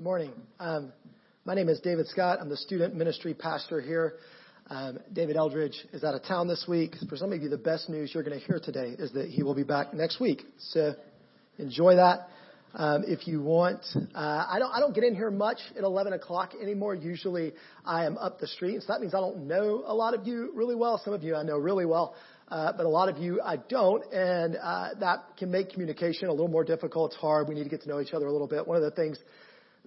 Good morning. Um, my name is David Scott. I'm the student ministry pastor here. Um, David Eldridge is out of town this week. For some of you, the best news you're going to hear today is that he will be back next week. So enjoy that. Um, if you want, uh, I don't I don't get in here much at 11 o'clock anymore. Usually, I am up the street, so that means I don't know a lot of you really well. Some of you I know really well. Uh, but a lot of you I don't, and uh, that can make communication a little more difficult. It's hard. We need to get to know each other a little bit. One of the things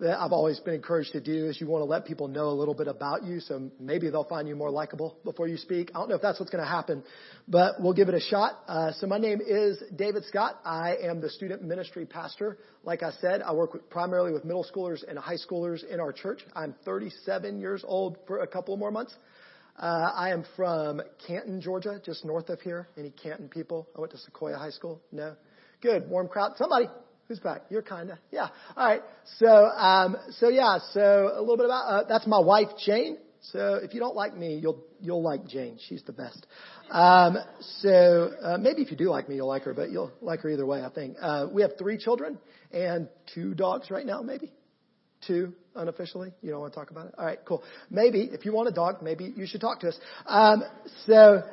that I've always been encouraged to do is you want to let people know a little bit about you, so maybe they'll find you more likable before you speak. I don't know if that's what's going to happen, but we'll give it a shot. Uh, so my name is David Scott. I am the student ministry pastor. Like I said, I work with, primarily with middle schoolers and high schoolers in our church. I'm 37 years old for a couple more months. Uh, I am from Canton, Georgia, just north of here. Any Canton people? I went to Sequoyah High School. No? Good. Warm crowd. Somebody. Who's back? You're kinda. Yeah. All right. So, um, so yeah. So a little bit about, uh, that's my wife, Jane. So if you don't like me, you'll, you'll like Jane. She's the best. Um, so, uh, maybe if you do like me, you'll like her, but you'll like her either way, I think. Uh, we have three children and two dogs right now, maybe. Two unofficially. You don't want to talk about it? All right, cool. Maybe if you want a dog, maybe you should talk to us. Um, so,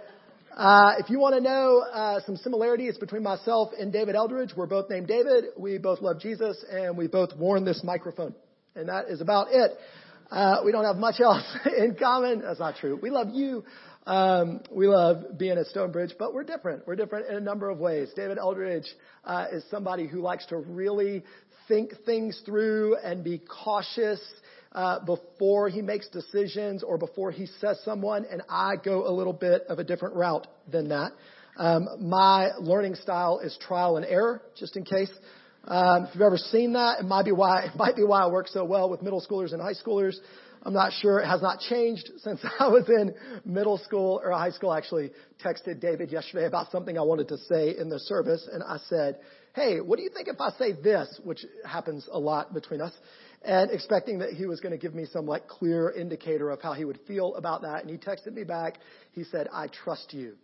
uh, if you want to know uh, some similarities between myself and David Eldridge, we're both named David. We both love Jesus, and we both worn this microphone, and that is about it. Uh, we don't have much else in common. That's not true. We love you. Um, we love being at Stonebridge, but we're different. We're different in a number of ways. David Eldridge uh, is somebody who likes to really think things through and be cautious uh, before he makes decisions or before he says someone, and I go a little bit of a different route than that. Um, my learning style is trial and error, just in case. Um, if you've ever seen that, it might be why it might be why I work so well with middle schoolers and high schoolers. I'm not sure. It has not changed since I was in middle school or high school. I actually texted David yesterday about something I wanted to say in the service, and I said, hey, what do you think if I say this, which happens a lot between us, and expecting that he was going to give me some like clear indicator of how he would feel about that. And he texted me back. He said, I trust you,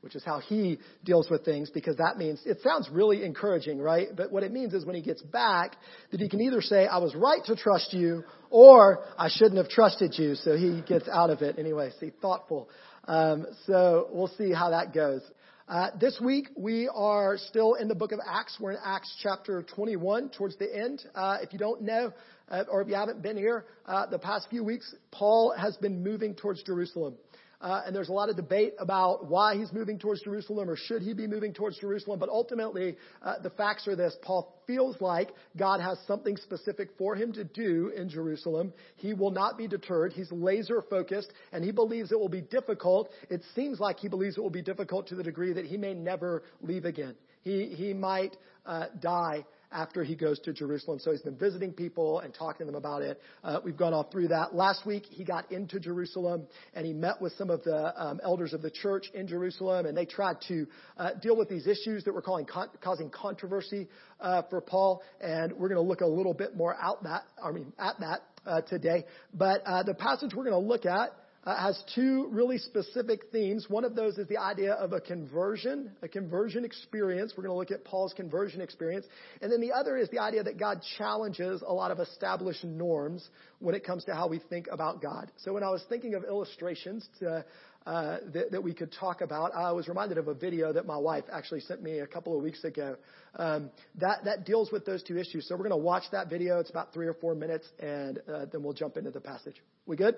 which is how he deals with things because that means it sounds really encouraging, right? But what it means is when he gets back that he can either say, I was right to trust you or I shouldn't have trusted you. So he gets out of it anyway. See, thoughtful. Um, so we'll see how that goes. Uh, this week we are still in the book of Acts. We're in Acts chapter 21 towards the end. Uh, if you don't know, uh, or if you haven't been here, uh, the past few weeks, Paul has been moving towards Jerusalem. Uh, and there's a lot of debate about why he's moving towards Jerusalem or should he be moving towards Jerusalem. But ultimately, uh, the facts are this. Paul feels like God has something specific for him to do in Jerusalem. He will not be deterred. He's laser focused and he believes it will be difficult. It seems like he believes it will be difficult to the degree that he may never leave again. He, he might uh, die after he goes to Jerusalem. So he's been visiting people and talking to them about it. Uh, we've gone all through that. Last week he got into Jerusalem and he met with some of the um, elders of the church in Jerusalem, and they tried to uh, deal with these issues that were calling, con- causing controversy uh, for Paul. And we're going to look a little bit more out that, I mean, at that uh, today. But uh, the passage we're going to look at uh, has two really specific themes. One of those is the idea of a conversion, a conversion experience. We're going to look at Paul's conversion experience. And then the other is the idea that God challenges a lot of established norms when it comes to how we think about God. So when I was thinking of illustrations to, uh, that, that, we could talk about, I was reminded of a video that my wife actually sent me a couple of weeks ago. Um, that that deals with those two issues. So we're going to watch that video. It's about three or four minutes, and uh, then we'll jump into the passage. We good?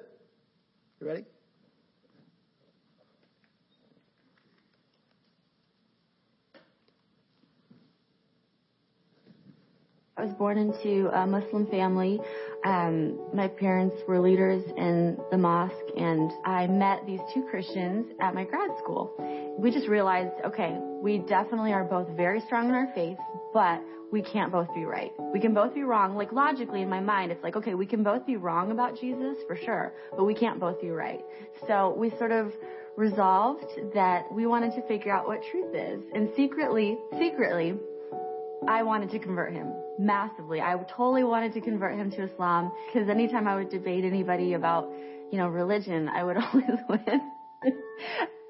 You ready? I was born into a Muslim family. Um, my parents were leaders in the mosque, and I met these two Christians at my grad school. We just realized, okay, we definitely are both very strong in our faith, but we can't both be right. We can both be wrong. Like logically in my mind, it's like, okay, we can both be wrong about Jesus for sure, but we can't both be right. So we sort of resolved that we wanted to figure out what truth is. And secretly, secretly, I wanted to convert him massively. I totally wanted to convert him to Islam because anytime I would debate anybody about, you know, religion, I would always win.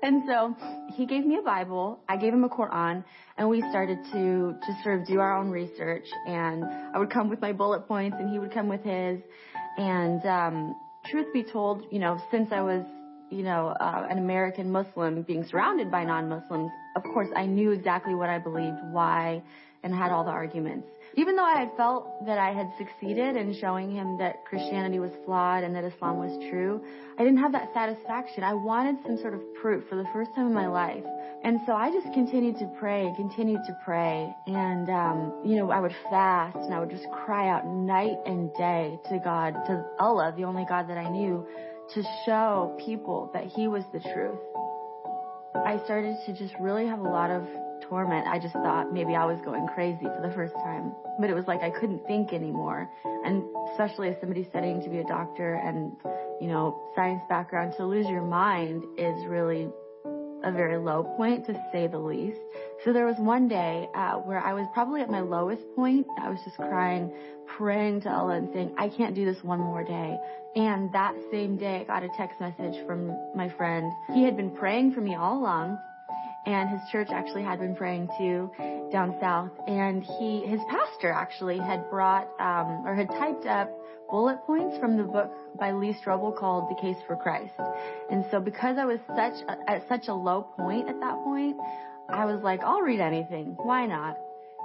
And so he gave me a Bible. I gave him a Quran, and we started to just sort of do our own research. And I would come with my bullet points, and he would come with his. And um, truth be told, you know, since I was, you know, uh, an American Muslim being surrounded by non-Muslims, of course, I knew exactly what I believed, why, and had all the arguments. Even though I had felt that I had succeeded in showing him that Christianity was flawed and that Islam was true, I didn't have that satisfaction. I wanted some sort of proof for the first time in my life. And so I just continued to pray, and continued to pray. And, um, you know, I would fast and I would just cry out night and day to God, to Allah, the only God that I knew, to show people that He was the truth. I started to just really have a lot of torment. I just thought maybe I was going crazy for the first time. But it was like I couldn't think anymore. And especially as somebody studying to be a doctor and, you know, science background, to lose your mind is really a very low point to say the least. So there was one day uh, where I was probably at my lowest point. I was just crying, praying to Allah and saying, I can't do this one more day. And that same day I got a text message from my friend. He had been praying for me all along and his church actually had been praying too down south. And he, his pastor actually had brought um, or had typed up bullet points from the book by Lee Strobel called The Case for Christ. And so because I was such a, at such a low point at that point, I was like, I'll read anything. Why not?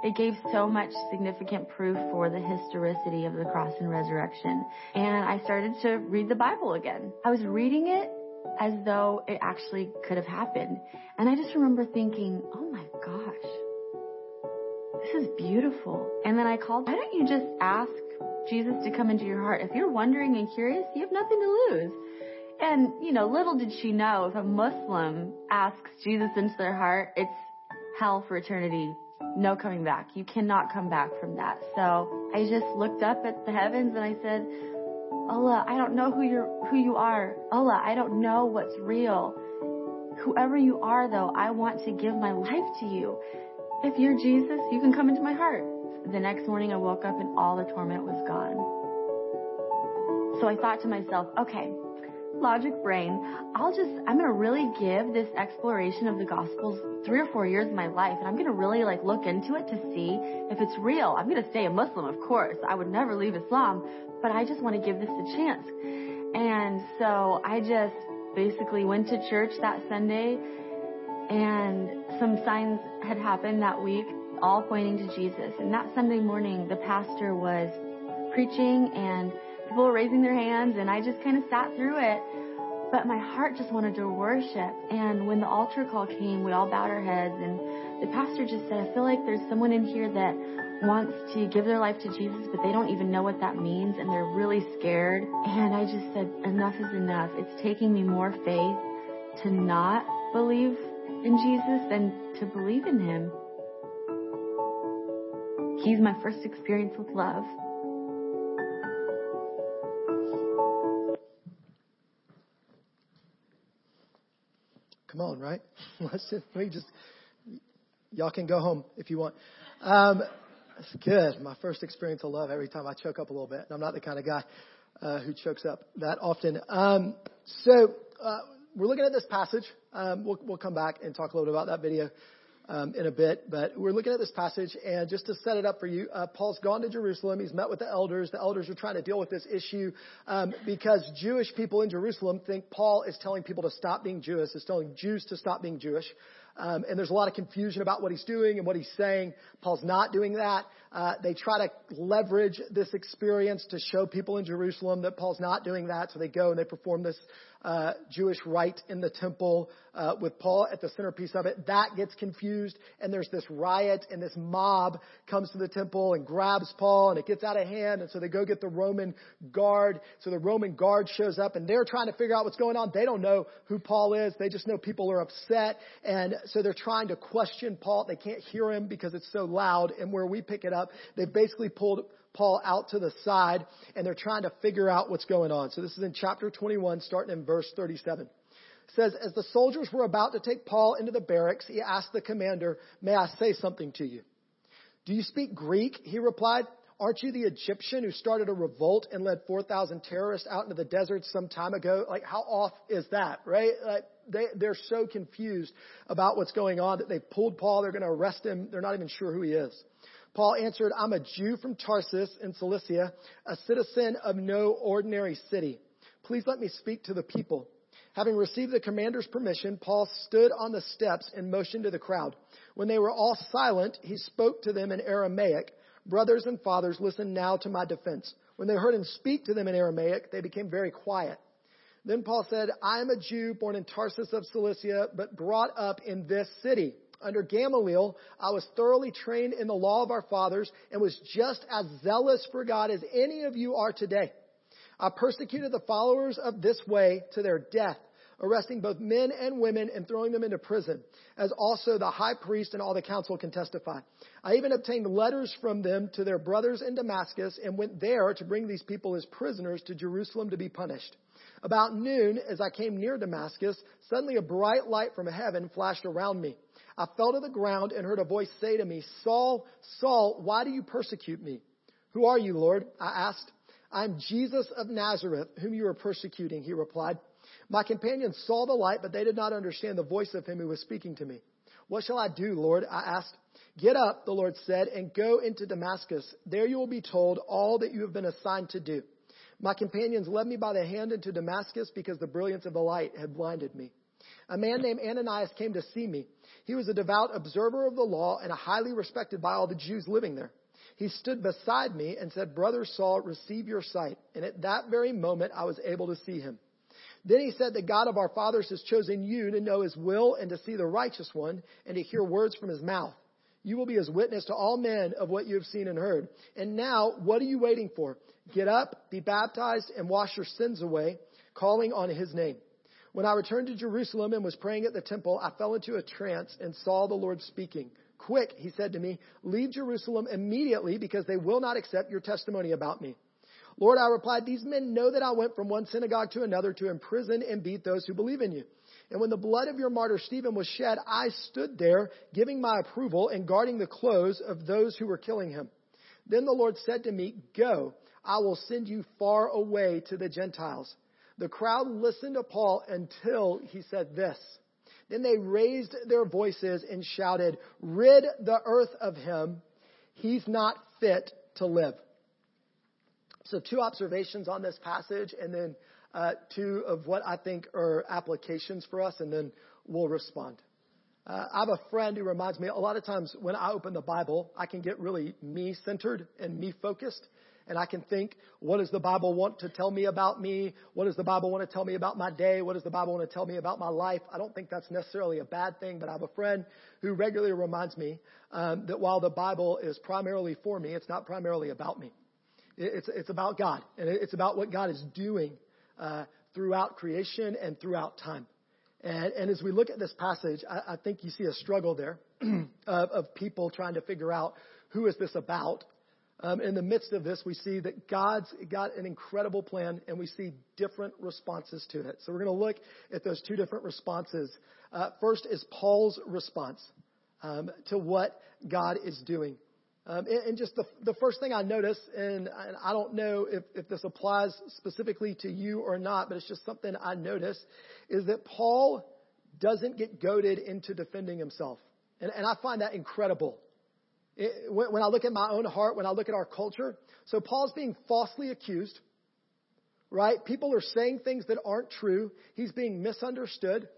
It gave so much significant proof for the historicity of the cross and resurrection. And I started to read the Bible again. I was reading it as though it actually could have happened. And I just remember thinking, oh my gosh, this is beautiful. And then I called, why don't you just ask Jesus to come into your heart? If you're wondering and curious, you have nothing to lose. And, you know, little did she know if a Muslim asks Jesus into their heart, it's hell for eternity. No coming back. You cannot come back from that. So I just looked up at the heavens and I said, Allah, I don't know who you're, who you are. Allah, I don't know what's real. Whoever you are though, I want to give my life to you. If you're Jesus, you can come into my heart. The next morning I woke up and all the torment was gone. So I thought to myself, okay, logic brain, I'll just, I'm going to really give this exploration of the Gospels three or four years of my life, and I'm going to really like look into it to see if it's real. I'm going to stay a Muslim, of course. I would never leave Islam, but I just want to give this a chance. And so I just basically went to church that Sunday, and some signs had happened that week, all pointing to Jesus. And that Sunday morning, the pastor was preaching and people were raising their hands and I just kind of sat through it. But my heart just wanted to worship. And when the altar call came, we all bowed our heads and the pastor just said, I feel like there's someone in here that wants to give their life to Jesus, but they don't even know what that means and they're really scared. And I just said, enough is enough. It's taking me more faith to not believe in Jesus than to believe in Him. He's my first experience with love. Come on, right? Let's just, just, y'all can go home if you want. Um, it's good. My first experience of love every time I choke up a little bit. And I'm not the kind of guy uh, who chokes up that often. Um, so uh, we're looking at this passage. Um, we'll, we'll come back and talk a little bit about that video um, in a bit. But we're looking at this passage, and just to set it up for you, uh, Paul's gone to Jerusalem. He's met with the elders. The elders are trying to deal with this issue um, because Jewish people in Jerusalem think Paul is telling people to stop being Jewish, is telling Jews to stop being Jewish. Um, and there's a lot of confusion about what he's doing and what he's saying. Paul's not doing that. Uh, they try to leverage this experience to show people in Jerusalem that Paul's not doing that. So they go and they perform this uh, Jewish rite in the temple uh, with Paul at the centerpiece of it. That gets confused, and there's this riot, and this mob comes to the temple and grabs Paul, and it gets out of hand. And so they go get the Roman guard. So the Roman guard shows up, and they're trying to figure out what's going on. They don't know who Paul is. They just know people are upset, and so they're trying to question Paul. They can't hear him because it's so loud. And where we pick it up, they basically pulled Paul out to the side and they're trying to figure out what's going on. So this is in chapter 21, starting in verse 37. It says, as the soldiers were about to take Paul into the barracks, he asked the commander, may I say something to you? Do you speak Greek? He replied. Aren't you the Egyptian who started a revolt and led 4,000 terrorists out into the desert some time ago? Like, how off is that, right? Like, they, they're so confused about what's going on that they've pulled Paul. They're going to arrest him. They're not even sure who he is. Paul answered, I'm a Jew from Tarsus in Cilicia, a citizen of no ordinary city. Please let me speak to the people. Having received the commander's permission, Paul stood on the steps and motioned to the crowd. When they were all silent, he spoke to them in Aramaic. Brothers and fathers, listen now to my defense. When they heard him speak to them in Aramaic, they became very quiet. Then Paul said, I am a Jew born in Tarsus of Cilicia, but brought up in this city. Under Gamaliel, I was thoroughly trained in the law of our fathers and was just as zealous for God as any of you are today. I persecuted the followers of this way to their death, arresting both men and women and throwing them into prison, as also the high priest and all the council can testify. I even obtained letters from them to their brothers in Damascus and went there to bring these people as prisoners to Jerusalem to be punished. About noon, as I came near Damascus, suddenly a bright light from heaven flashed around me. I fell to the ground and heard a voice say to me, Saul, Saul, why do you persecute me? Who are you, Lord? I asked. I'm Jesus of Nazareth, whom you are persecuting, he replied. My companions saw the light, but they did not understand the voice of him who was speaking to me. What shall I do, Lord? I asked. Get up, the Lord said, and go into Damascus. There you will be told all that you have been assigned to do. My companions led me by the hand into Damascus because the brilliance of the light had blinded me. A man named Ananias came to see me. He was a devout observer of the law and highly respected by all the Jews living there. He stood beside me and said, Brother Saul, receive your sight. And at that very moment, I was able to see him. Then he said, The God of our fathers has chosen you to know his will and to see the righteous one and to hear words from his mouth. You will be his witness to all men of what you have seen and heard. And now, what are you waiting for? Get up, be baptized, and wash your sins away, calling on his name. When I returned to Jerusalem and was praying at the temple, I fell into a trance and saw the Lord speaking. Quick, he said to me, leave Jerusalem immediately because they will not accept your testimony about me. Lord, I replied, these men know that I went from one synagogue to another to imprison and beat those who believe in you. And when the blood of your martyr Stephen was shed, I stood there giving my approval and guarding the clothes of those who were killing him. Then the Lord said to me, go, I will send you far away to the Gentiles. The crowd listened to Paul until he said this. Then they raised their voices and shouted, Rid the earth of him. He's not fit to live. So, two observations on this passage, and then uh, two of what I think are applications for us, and then we'll respond. Uh, I have a friend who reminds me a lot of times when I open the Bible, I can get really me centered and me focused and I can think, what does the Bible want to tell me about me? What does the Bible want to tell me about my day? What does the Bible want to tell me about my life? I don't think that's necessarily a bad thing, but I have a friend who regularly reminds me um, that while the Bible is primarily for me, it's not primarily about me. It's, it's about God, and it's about what God is doing uh, throughout creation and throughout time. And, and, as we look at this passage, I, I think you see a struggle there of, of, people trying to figure out who is this about um, in the midst of this, we see that God's got an incredible plan and we see different responses to it. So we're going to look at those two different responses. Uh, first is Paul's response um, to what God is doing. Um, and, and, just the, the first thing I notice, and, and I don't know if, if this applies specifically to you or not, but it's just something I notice, is that Paul doesn't get goaded into defending himself. And, and I find that incredible when I look at my own heart, when I look at our culture. So Paul's being falsely accused, right? People are saying things that aren't true. He's being misunderstood,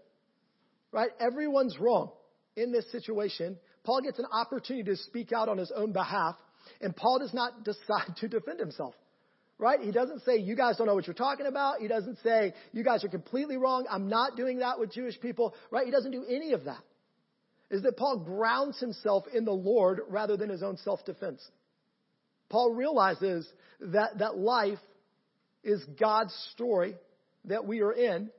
right? Everyone's wrong in this situation. Paul gets an opportunity to speak out on his own behalf, and Paul does not decide to defend himself. Right? He doesn't say, you guys don't know what you're talking about. He doesn't say, you guys are completely wrong. I'm not doing that with Jewish people. Right? He doesn't do any of that is that Paul grounds himself in the Lord rather than his own self defense. Paul realizes that, that life is God's story that we are in,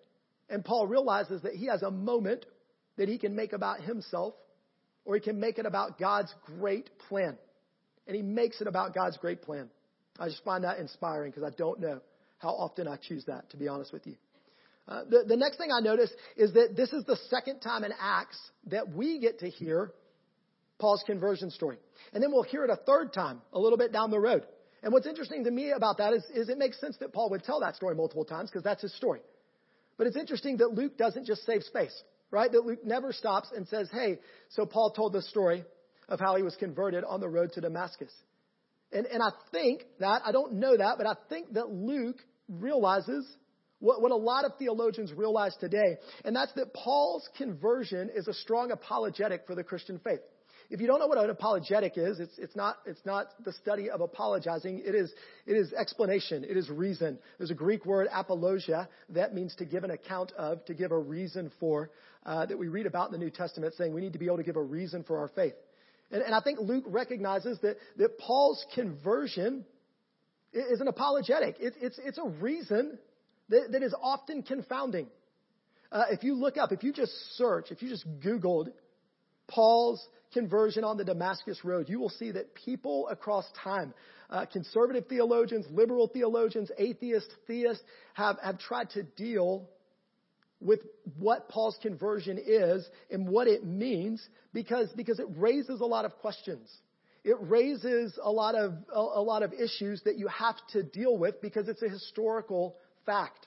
and Paul realizes that he has a moment that he can make about himself, or he can make it about God's great plan. And he makes it about God's great plan. I just find that inspiring because I don't know how often I choose that, to be honest with you. Uh, the, the next thing I notice is that this is the second time in Acts that we get to hear Paul's conversion story. And then we'll hear it a third time, a little bit down the road. And what's interesting to me about that is, is it makes sense that Paul would tell that story multiple times because that's his story. But it's interesting that Luke doesn't just save space, right? That Luke never stops and says, hey, so Paul told the story of how he was converted on the road to Damascus. And, and I think that, I don't know that, but I think that Luke realizes what, what a lot of theologians realize today, and that's that Paul's conversion is a strong apologetic for the Christian faith. If you don't know what an apologetic is, it's, it's, not, it's not the study of apologizing. It is, it is explanation. It is reason. There's a Greek word, apologia, that means to give an account of, to give a reason for, uh, that we read about in the New Testament saying we need to be able to give a reason for our faith. And, and I think Luke recognizes that, that Paul's conversion is an apologetic. It, it's, it's a reason that, that is often confounding. Uh, if you look up, if you just search, if you just Googled Paul's conversion on the Damascus Road, you will see that people across time, uh, conservative theologians, liberal theologians, atheists, theists, have, have tried to deal with what Paul's conversion is and what it means because, because it raises a lot of questions. It raises a lot of, a, a lot of issues that you have to deal with because it's a historical fact.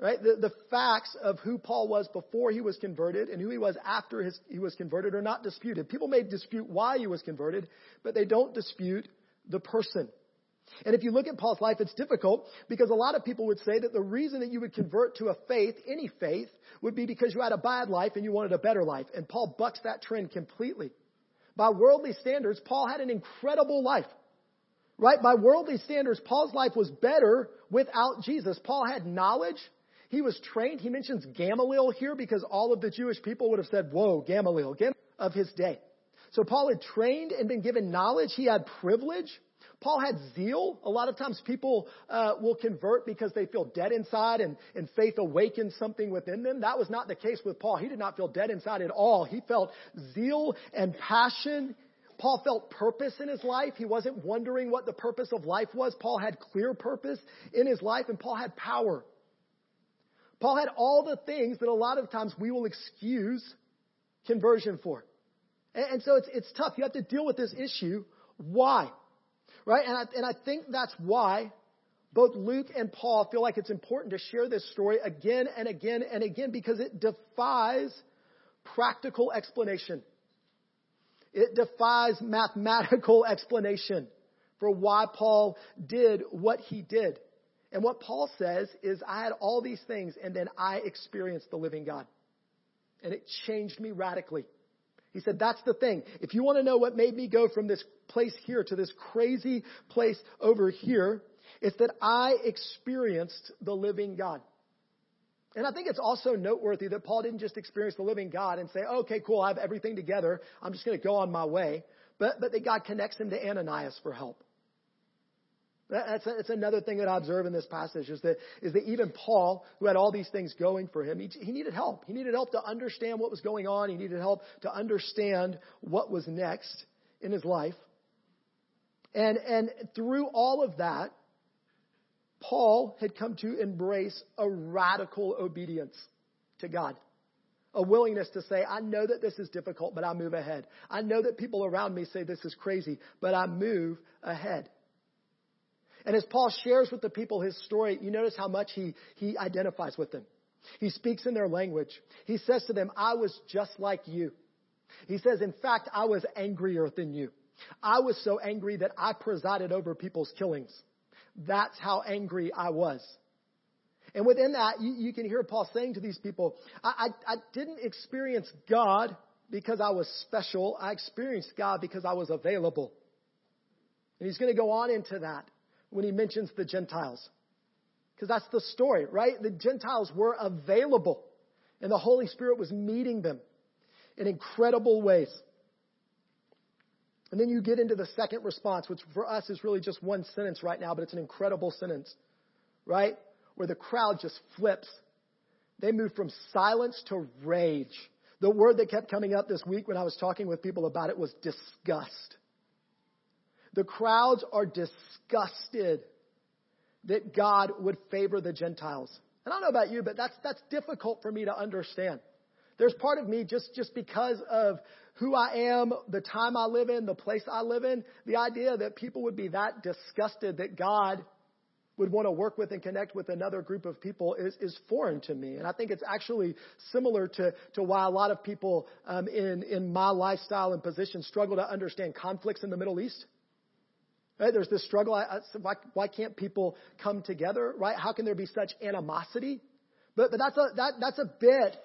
Right? The, the facts of who Paul was before he was converted and who he was after his, he was converted are not disputed. People may dispute why he was converted, but they don't dispute the person. And if you look at Paul's life, it's difficult because a lot of people would say that the reason that you would convert to a faith, any faith, would be because you had a bad life and you wanted a better life. And Paul bucks that trend completely. By worldly standards, Paul had an incredible life. Right? By worldly standards, Paul's life was better without Jesus. Paul had knowledge. He was trained. He mentions Gamaliel here because all of the Jewish people would have said, whoa, Gamaliel, of his day. So Paul had trained and been given knowledge. He had privilege. Paul had zeal. A lot of times people uh, will convert because they feel dead inside and, and faith awakens something within them. That was not the case with Paul. He did not feel dead inside at all. He felt zeal and passion. Paul felt purpose in his life. He wasn't wondering what the purpose of life was. Paul had clear purpose in his life and Paul had power. Paul had all the things that a lot of times we will excuse conversion for. And, and so it's, it's tough. You have to deal with this issue. Why? Right? And I, and I think that's why both Luke and Paul feel like it's important to share this story again and again and again because it defies practical explanation. It defies mathematical explanation for why Paul did what he did. And what Paul says is, I had all these things and then I experienced the living God. And it changed me radically. He said, that's the thing. If you want to know what made me go from this place here to this crazy place over here, it's that I experienced the living God. And I think it's also noteworthy that Paul didn't just experience the living God and say, okay, cool, I have everything together. I'm just going to go on my way. But, but that God connects him to Ananias for help. That's, that's another thing that I observe in this passage is that, is that even Paul, who had all these things going for him, he, he needed help. He needed help to understand what was going on. He needed help to understand what was next in his life. And, and through all of that, Paul had come to embrace a radical obedience to God. A willingness to say, I know that this is difficult, but I move ahead. I know that people around me say this is crazy, but I move ahead. And as Paul shares with the people his story, you notice how much he, he identifies with them. He speaks in their language. He says to them, I was just like you. He says, in fact, I was angrier than you. I was so angry that I presided over people's killings. That's how angry I was. And within that, you, you can hear Paul saying to these people, I, I, I didn't experience God because I was special. I experienced God because I was available. And he's going to go on into that when he mentions the Gentiles. Because that's the story, right? The Gentiles were available and the Holy Spirit was meeting them in incredible ways. And then you get into the second response, which for us is really just one sentence right now, but it's an incredible sentence, right? Where the crowd just flips. They move from silence to rage. The word that kept coming up this week when I was talking with people about it was disgust. The crowds are disgusted that God would favor the Gentiles. And I don't know about you, but that's, that's difficult for me to understand. There's part of me just, just because of who I am, the time I live in, the place I live in, the idea that people would be that disgusted that God would want to work with and connect with another group of people is, is foreign to me. And I think it's actually similar to, to why a lot of people um, in, in my lifestyle and position struggle to understand conflicts in the Middle East. Right? There's this struggle. I, I, why, why can't people come together? Right? How can there be such animosity? But, but that's a, that, that's a bit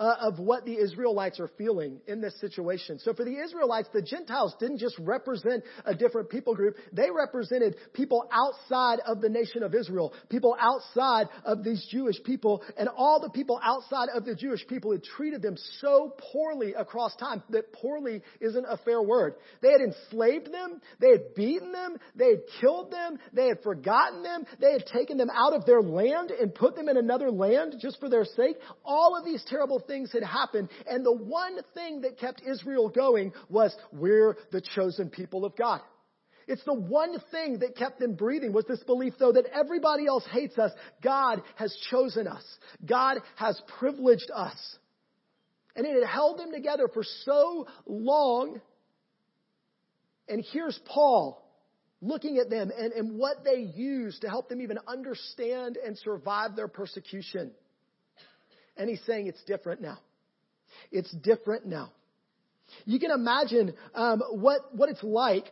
uh, of what the Israelites are feeling in this situation. So for the Israelites, the Gentiles didn't just represent a different people group. They represented people outside of the nation of Israel, people outside of these Jewish people, and all the people outside of the Jewish people had treated them so poorly across time that poorly isn't a fair word. They had enslaved them, they had beaten them, they had killed them, they had forgotten them, they had taken them out of their land and put them in another land just for their sake. All of these terrible things had happened. And the one thing that kept Israel going was, we're the chosen people of God. It's the one thing that kept them breathing was this belief though that everybody else hates us. God has chosen us. God has privileged us. And it had held them together for so long. And here's Paul looking at them and, and what they used to help them even understand and survive their persecution. And he's saying it's different now. It's different now. You can imagine um, what, what it's like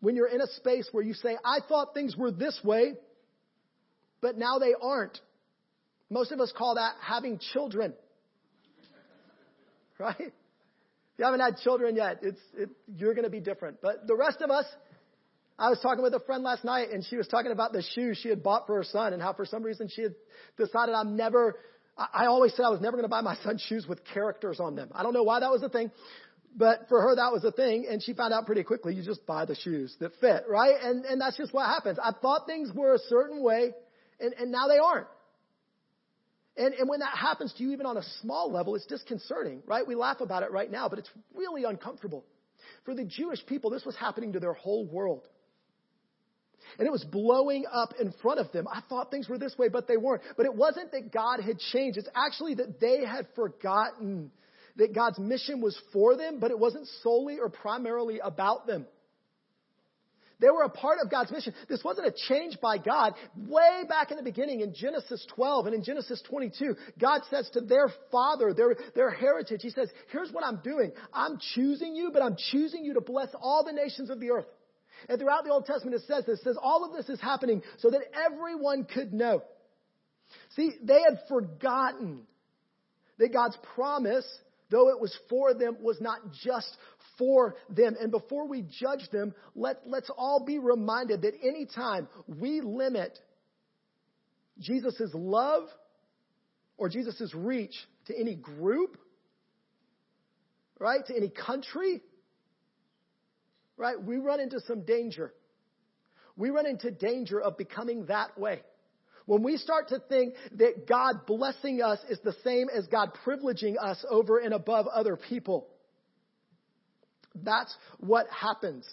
when you're in a space where you say, I thought things were this way, but now they aren't. Most of us call that having children. Right? If you haven't had children yet, it's, it, you're going to be different. But the rest of us, I was talking with a friend last night and she was talking about the shoes she had bought for her son and how for some reason she had decided I'm never I always said I was never going to buy my son shoes with characters on them. I don't know why that was a thing, but for her that was a thing, and she found out pretty quickly you just buy the shoes that fit, right? And and that's just what happens. I thought things were a certain way, and and now they aren't. And and when that happens to you, even on a small level, it's disconcerting, right? We laugh about it right now, but it's really uncomfortable. For the Jewish people, this was happening to their whole world and it was blowing up in front of them. I thought things were this way, but they weren't. But it wasn't that God had changed. It's actually that they had forgotten that God's mission was for them, but it wasn't solely or primarily about them. They were a part of God's mission. This wasn't a change by God. Way back in the beginning in Genesis 12 and in Genesis 22, God says to their father, their, their heritage, He says, here's what I'm doing. I'm choosing you, but I'm choosing you to bless all the nations of the earth. And throughout the Old Testament, it says this, it says all of this is happening so that everyone could know. See, they had forgotten that God's promise, though it was for them, was not just for them. And before we judge them, let, let's all be reminded that anytime we limit Jesus' love or Jesus' reach to any group, right, to any country, right, we run into some danger. We run into danger of becoming that way. When we start to think that God blessing us is the same as God privileging us over and above other people, that's what happens.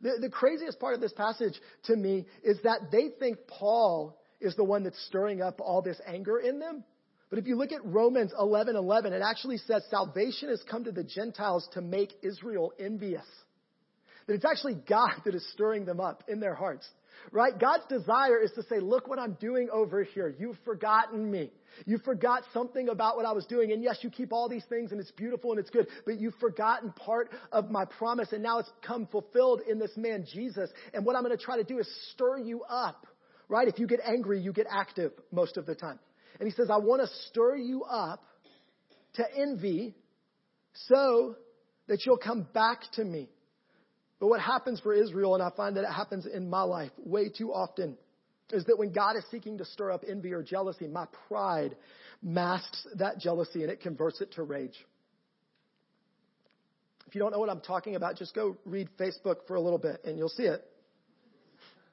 The, the craziest part of this passage to me is that they think Paul is the one that's stirring up all this anger in them. But if you look at Romans 11, 11, it actually says salvation has come to the Gentiles to make Israel envious. That it's actually God that is stirring them up in their hearts. Right? God's desire is to say, look what I'm doing over here. You've forgotten me. You forgot something about what I was doing. And yes, you keep all these things and it's beautiful and it's good, but you've forgotten part of my promise and now it's come fulfilled in this man, Jesus. And what I'm going to try to do is stir you up. Right? If you get angry, you get active most of the time. And he says, I want to stir you up to envy so that you'll come back to me. But what happens for Israel, and I find that it happens in my life way too often, is that when God is seeking to stir up envy or jealousy, my pride masks that jealousy and it converts it to rage. If you don't know what I'm talking about, just go read Facebook for a little bit and you'll see it.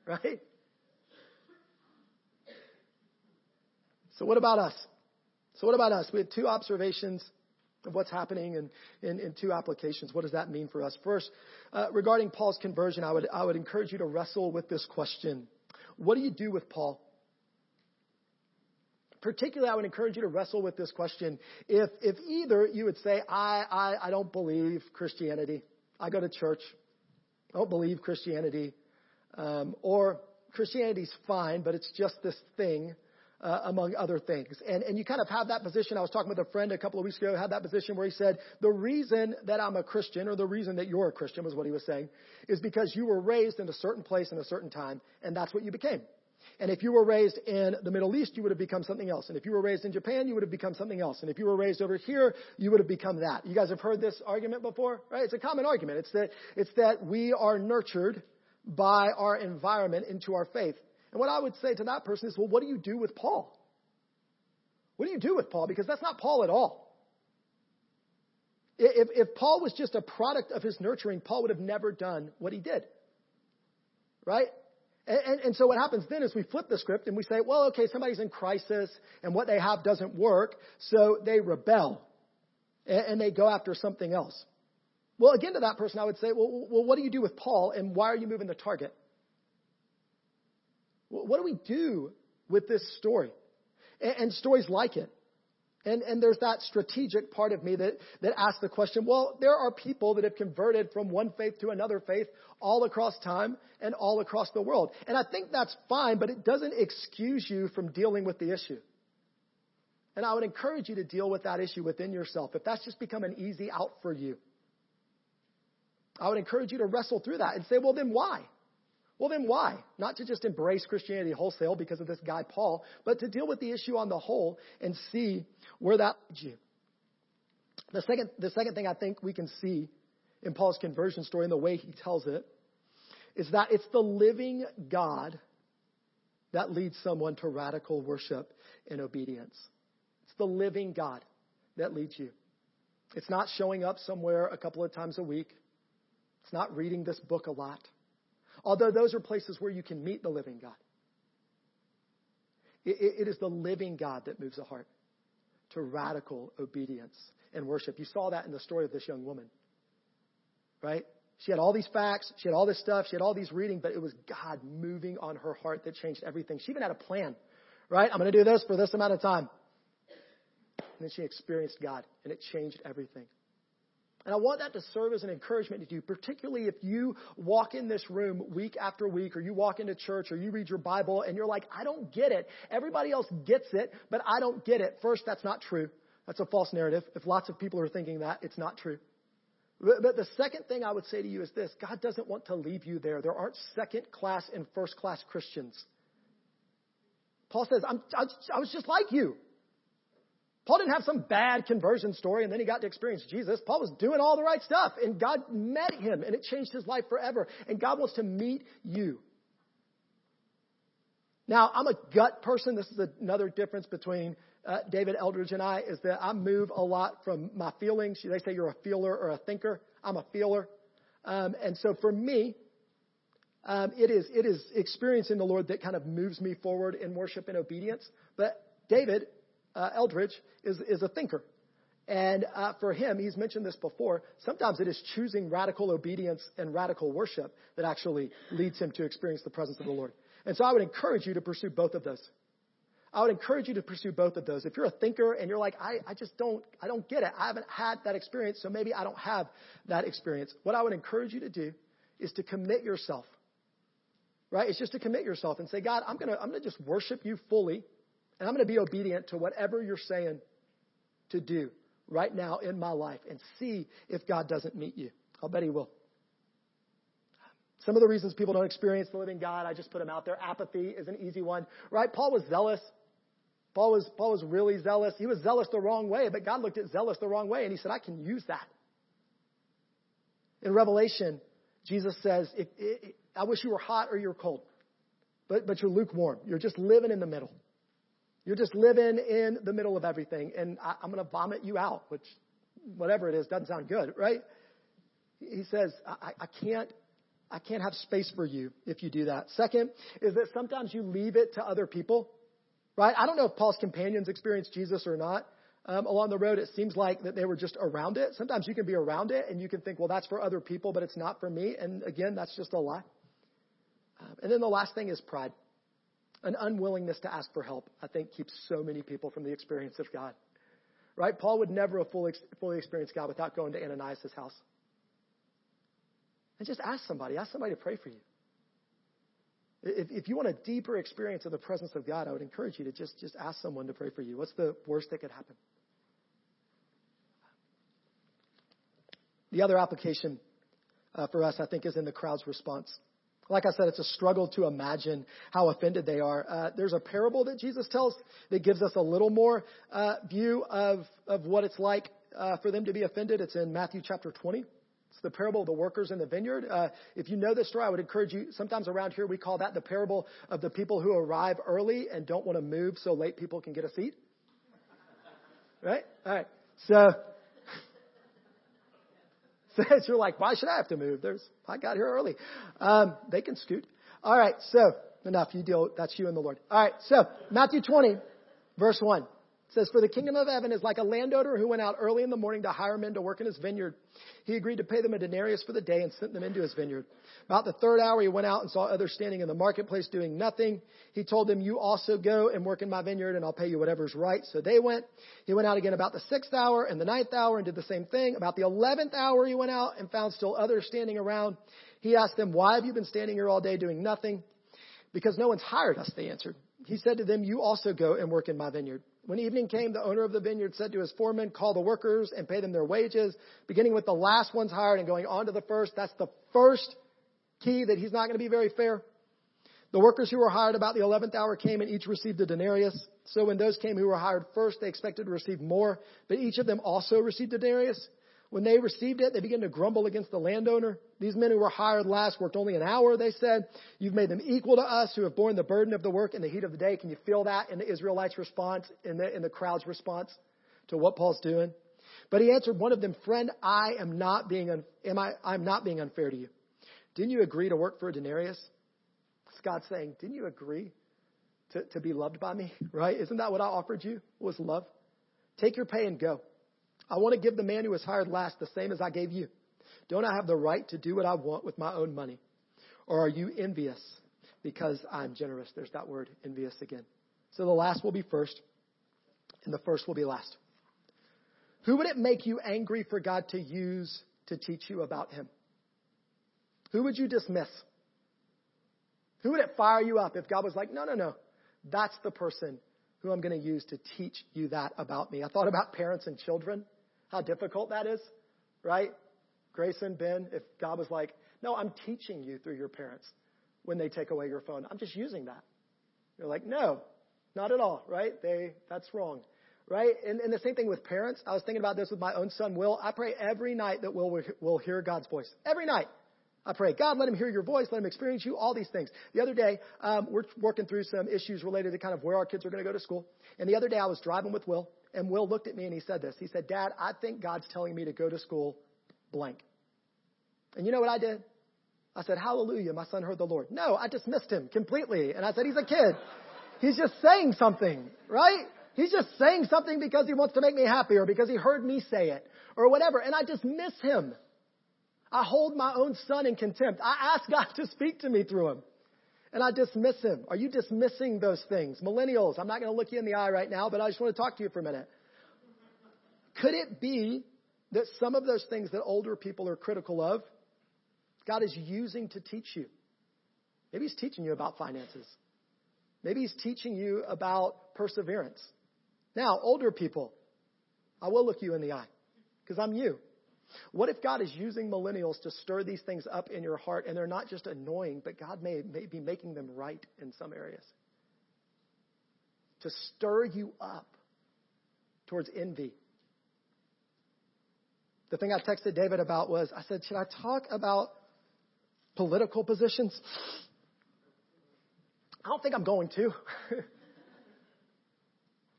Right? So what about us? So what about us? We had two observations what's happening in, in, in, two applications. What does that mean for us? First, uh, regarding Paul's conversion, I would, I would encourage you to wrestle with this question. What do you do with Paul? particularly, I would encourage you to wrestle with this question. If, if either you would say, I, I, I don't believe Christianity, I go to church, I don't believe Christianity, um, or Christianity's fine, but it's just this thing. Uh, among other things. And, and you kind of have that position. I was talking with a friend a couple of weeks ago, had that position where he said, the reason that I'm a Christian, or the reason that you're a Christian was what he was saying, is because you were raised in a certain place in a certain time, and that's what you became. And if you were raised in the Middle East, you would have become something else. And if you were raised in Japan, you would have become something else. And if you were raised over here, you would have become that. You guys have heard this argument before, right? It's a common argument. It's that, it's that we are nurtured by our environment into our faith. And what I would say to that person is, well, what do you do with Paul? What do you do with Paul? Because that's not Paul at all. If, if Paul was just a product of his nurturing, Paul would have never done what he did. Right? And, and, and, so what happens then is we flip the script and we say, well, okay, somebody's in crisis and what they have doesn't work, so they rebel and, and they go after something else. Well, again, to that person, I would say, well, well, what do you do with Paul and why are you moving the target? What do we do with this story? And, and stories like it. And, and there's that strategic part of me that, that asks the question, well, there are people that have converted from one faith to another faith all across time and all across the world. And I think that's fine, but it doesn't excuse you from dealing with the issue. And I would encourage you to deal with that issue within yourself. If that's just become an easy out for you, I would encourage you to wrestle through that and say, well, then why? Well, then why? Not to just embrace Christianity wholesale because of this guy Paul, but to deal with the issue on the whole and see where that leads you. The second, the second thing I think we can see in Paul's conversion story and the way he tells it is that it's the living God that leads someone to radical worship and obedience. It's the living God that leads you. It's not showing up somewhere a couple of times a week. It's not reading this book a lot. Although those are places where you can meet the living God. it, it is the living God that moves the heart to radical obedience and worship. You saw that in the story of this young woman, right? She had all these facts, she had all this stuff, she had all these reading, but it was God moving on her heart that changed everything. She even had a plan, right? I'm going to do this for this amount of time. And then she experienced God, and it changed everything. And I want that to serve as an encouragement to you, particularly if you walk in this room week after week, or you walk into church, or you read your Bible, and you're like, I don't get it. Everybody else gets it, but I don't get it. First, that's not true. That's a false narrative. If lots of people are thinking that, it's not true. But the second thing I would say to you is this God doesn't want to leave you there. There aren't second class and first class Christians. Paul says, I'm, I was just like you. Paul didn't have some bad conversion story and then he got to experience Jesus. Paul was doing all the right stuff and God met him and it changed his life forever. And God wants to meet you. Now, I'm a gut person. This is another difference between uh, David Eldridge and I is that I move a lot from my feelings. They say you're a feeler or a thinker. I'm a feeler. Um, and so for me, um, it is it is experiencing the Lord that kind of moves me forward in worship and obedience. But David uh, Eldridge is, is a thinker. And uh, for him, he's mentioned this before, sometimes it is choosing radical obedience and radical worship that actually leads him to experience the presence of the Lord. And so I would encourage you to pursue both of those. I would encourage you to pursue both of those. If you're a thinker and you're like, I, I just don't, I don't get it. I haven't had that experience, so maybe I don't have that experience. What I would encourage you to do is to commit yourself. Right? It's just to commit yourself and say, God, I'm gonna, I'm gonna just worship you fully and I'm going to be obedient to whatever you're saying to do right now in my life and see if God doesn't meet you. I'll bet He will. Some of the reasons people don't experience the living God, I just put them out there. Apathy is an easy one, right? Paul was zealous. Paul was, Paul was really zealous. He was zealous the wrong way, but God looked at zealous the wrong way and he said, I can use that. In Revelation, Jesus says, I wish you were hot or you're cold, but, but you're lukewarm. You're just living in the middle. You're just living in the middle of everything, and I, am going to vomit you out, which, whatever it is, doesn't sound good, right? He says, I, I can't, I can't have space for you if you do that. Second is that sometimes you leave it to other people, right? I don't know if Paul's companions experienced Jesus or not. Um, along the road, it seems like that they were just around it. Sometimes you can be around it and you can think, well, that's for other people, but it's not for me. And again, that's just a lie. Um, and then the last thing is pride. An unwillingness to ask for help, I think, keeps so many people from the experience of God. Right? Paul would never have fully, fully experienced God without going to Ananias' house. And just ask somebody. Ask somebody to pray for you. If, if you want a deeper experience of the presence of God, I would encourage you to just, just ask someone to pray for you. What's the worst that could happen? The other application uh, for us, I think, is in the crowd's response. Like I said, it's a struggle to imagine how offended they are. Uh, there's a parable that Jesus tells that gives us a little more uh, view of, of what it's like uh, for them to be offended. It's in Matthew chapter 20. It's the parable of the workers in the vineyard. Uh, if you know this story, I would encourage you. Sometimes around here we call that the parable of the people who arrive early and don't want to move so late people can get a seat. Right? All right. So, says you're like, why should I have to move? There's, I got here early. Um, they can scoot. All right. So enough. You deal. That's you and the Lord. All right. So Matthew 20, verse 1 says, For the kingdom of heaven is like a landowner who went out early in the morning to hire men to work in his vineyard. He agreed to pay them a denarius for the day and sent them into his vineyard. About the third hour, he went out and saw others standing in the marketplace doing nothing. He told them, You also go and work in my vineyard, and I'll pay you whatever's right. So they went. He went out again about the sixth hour and the ninth hour and did the same thing. About the eleventh hour, he went out and found still others standing around. He asked them, Why have you been standing here all day doing nothing? Because no one's hired us, they answered. He said to them, You also go and work in my vineyard. When evening came, the owner of the vineyard said to his foreman, Call the workers and pay them their wages, beginning with the last ones hired and going on to the first. That's the first key that he's not going to be very fair. The workers who were hired about the 11th hour came and each received a denarius. So when those came who were hired first, they expected to receive more, but each of them also received a denarius. When they received it, they began to grumble against the landowner. These men who were hired last worked only an hour, they said. You've made them equal to us who have borne the burden of the work in the heat of the day. Can you feel that in the Israelites' response, in the, in the crowd's response to what Paul's doing? But he answered one of them, friend, I am not being, un- am I, I'm not being unfair to you. Didn't you agree to work for a denarius? It's God saying, didn't you agree to, to be loved by me? Right? Isn't that what I offered you? Was love? Take your pay and go. I want to give the man who was hired last the same as I gave you. Don't I have the right to do what I want with my own money? Or are you envious because I'm generous? There's that word, envious again. So the last will be first, and the first will be last. Who would it make you angry for God to use to teach you about Him? Who would you dismiss? Who would it fire you up if God was like, no, no, no, that's the person who I'm going to use to teach you that about me? I thought about parents and children how difficult that is, right? Grayson, Ben, if God was like, no, I'm teaching you through your parents when they take away your phone. I'm just using that. You're like, no, not at all, right? They, that's wrong, right? And, and the same thing with parents. I was thinking about this with my own son, Will. I pray every night that Will will hear God's voice. Every night. I pray, God, let him hear your voice, let him experience you, all these things. The other day, um, we're working through some issues related to kind of where our kids are going to go to school. And the other day, I was driving with Will, and Will looked at me and he said this. He said, Dad, I think God's telling me to go to school blank. And you know what I did? I said, Hallelujah, my son heard the Lord. No, I dismissed him completely. And I said, He's a kid. He's just saying something, right? He's just saying something because he wants to make me happy or because he heard me say it or whatever. And I dismiss him. I hold my own son in contempt. I ask God to speak to me through him and I dismiss him. Are you dismissing those things? Millennials, I'm not going to look you in the eye right now, but I just want to talk to you for a minute. Could it be that some of those things that older people are critical of, God is using to teach you? Maybe He's teaching you about finances. Maybe He's teaching you about perseverance. Now, older people, I will look you in the eye because I'm you. What if God is using millennials to stir these things up in your heart and they're not just annoying, but God may, may be making them right in some areas? To stir you up towards envy. The thing I texted David about was I said, Should I talk about political positions? I don't think I'm going to.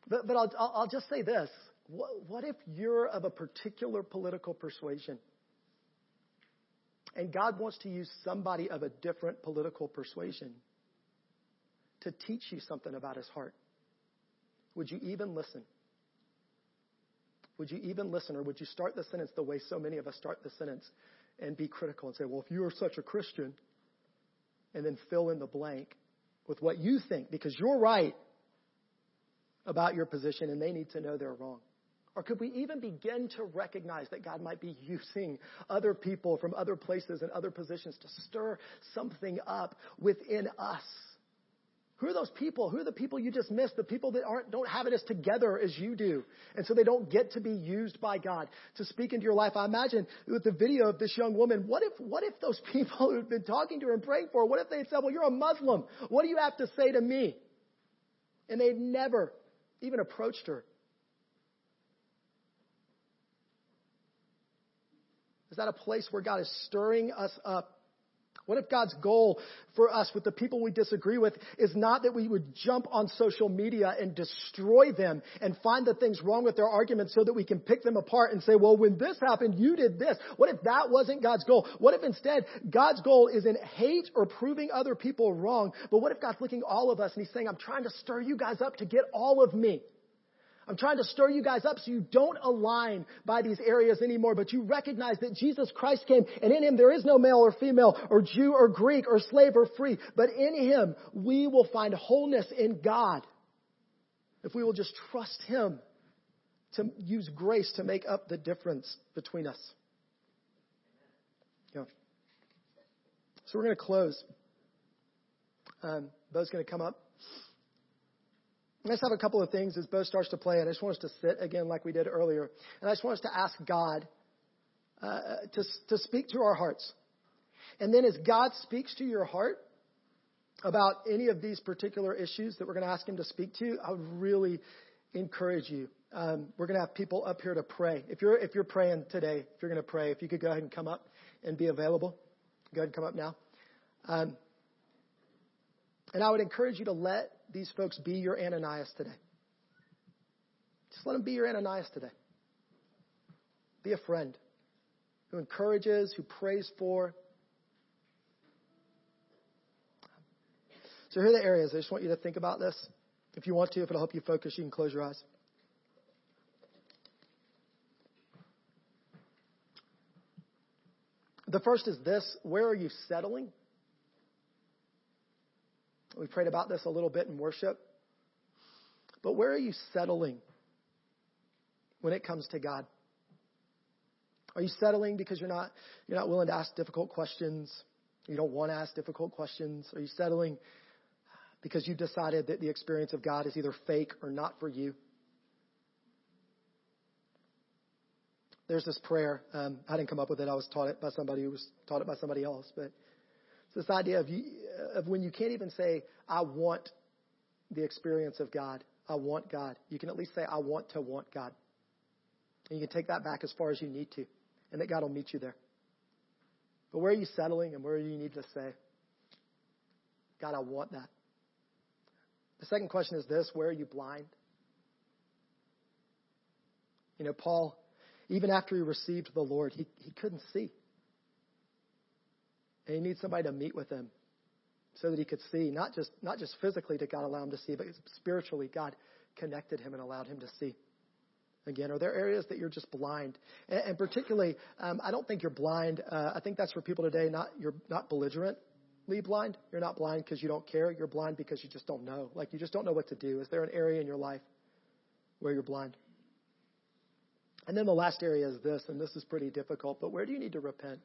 but but I'll, I'll just say this what, what if you're of a particular political persuasion? And God wants to use somebody of a different political persuasion to teach you something about his heart. Would you even listen? Would you even listen? Or would you start the sentence the way so many of us start the sentence and be critical and say, well, if you are such a Christian, and then fill in the blank with what you think because you're right about your position and they need to know they're wrong? Or could we even begin to recognize that God might be using other people from other places and other positions to stir something up within us? Who are those people? Who are the people you just missed? The people that aren't, don't have it as together as you do. And so they don't get to be used by God to speak into your life. I imagine with the video of this young woman, what if, what if those people who've been talking to her and praying for her, what if they said, well, you're a Muslim. What do you have to say to me? And they'd never even approached her. Is that a place where God is stirring us up what if God's goal for us with the people we disagree with is not that we would jump on social media and destroy them and find the things wrong with their arguments so that we can pick them apart and say, well, when this happened, you did this. What if that wasn't God's goal? What if instead God's goal isn't hate or proving other people wrong, but what if God's looking all of us and He's saying, I'm trying to stir you guys up to get all of me? I'm trying to stir you guys up so you don't align by these areas anymore, but you recognize that Jesus Christ came and in Him there is no male or female or Jew or Greek or slave or free, but in Him we will find wholeness in God if we will just trust Him to use grace to make up the difference between us. Yeah. So we're going to close. Um, Bo's going to come up. Let's have a couple of things as Bo starts to play, and I just want us to sit again like we did earlier. And I just want us to ask God uh, to, to speak to our hearts. And then as God speaks to your heart about any of these particular issues that we're going to ask Him to speak to, I would really encourage you. Um, we're going to have people up here to pray. If you're if you're praying today, if you're going to pray, if you could go ahead and come up and be available, go ahead and come up now. Um, and I would encourage you to let these folks be your Ananias today. Just let them be your Ananias today. Be a friend who encourages, who prays for. So here are the areas. I just want you to think about this. If you want to, if it'll help you focus, you can close your eyes. The first is this where are you settling? We prayed about this a little bit in worship. But where are you settling when it comes to God? Are you settling because you're not, you're not willing to ask difficult questions? You don't want to ask difficult questions? Are you settling because you've decided that the experience of God is either fake or not for you? There's this prayer. Um, I didn't come up with it. I was taught it by somebody who was taught it by somebody else. But this idea of, you, of when you can't even say, I want the experience of God. I want God. You can at least say, I want to want God. And you can take that back as far as you need to, and that God will meet you there. But where are you settling and where do you need to say, God, I want that? The second question is this where are you blind? You know, Paul, even after he received the Lord, he, he couldn't see. And he needs somebody to meet with him so that he could see, not just, not just physically did God allow him to see, but spiritually, God connected him and allowed him to see. Again, are there areas that you're just blind? And, and particularly, um, I don't think you're blind. Uh, I think that's for people today. Not you're not belligerently blind. You're not blind because you don't care. You're blind because you just don't know. Like you just don't know what to do. Is there an area in your life where you're blind? And then the last area is this, and this is pretty difficult. But where do you need to repent?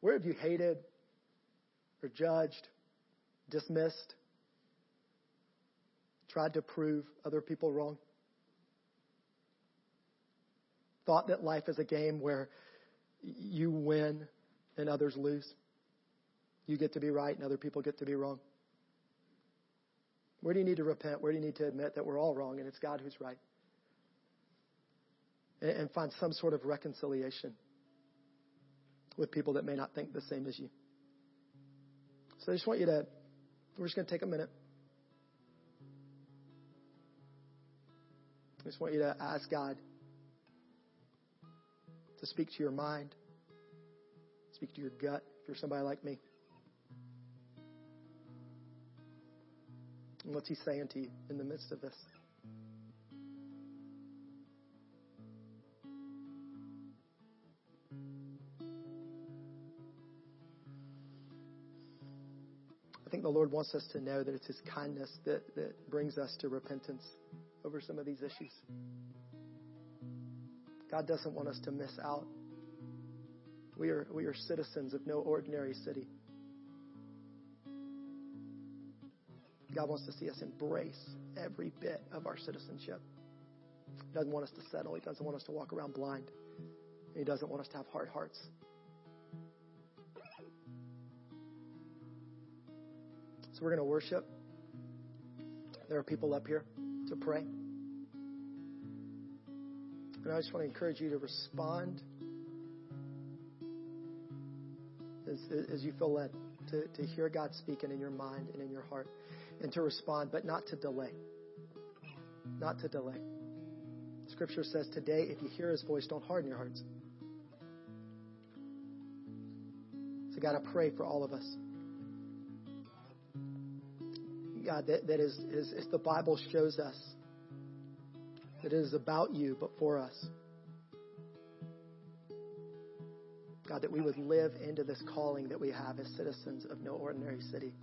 Where have you hated or judged, dismissed, tried to prove other people wrong? Thought that life is a game where you win and others lose. You get to be right and other people get to be wrong. Where do you need to repent? Where do you need to admit that we're all wrong and it's God who's right? And find some sort of reconciliation with people that may not think the same as you. So I just want you to, we're just going to take a minute. I just want you to ask God to speak to your mind, speak to your gut if you're somebody like me. And what's He saying to you in the midst of this? The Lord Lord wants us to know that it's His kindness that, that brings us to repentance over some of these issues. God doesn't want us to miss out. We are, we are citizens of no ordinary city. God wants to see us embrace every bit of our citizenship. He doesn't want us to settle. He doesn't want us to walk around blind. He doesn't want us to have hard hearts. So we're going to worship. There are people up here to pray. And I just want to encourage you to respond as, as you feel led to, to hear God speaking in your mind and in your heart and to respond, but not to delay. Not to delay. Scripture says today, if you hear his voice, don't harden your hearts. So, God, I pray for all of us. God, that, that is, is, the Bible shows us, that it is about you, but for us. God, that we would live into this calling that we have as citizens of no ordinary city,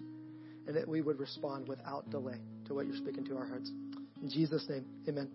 and that we would respond without delay to what you're speaking to our hearts. In Jesus' name, amen.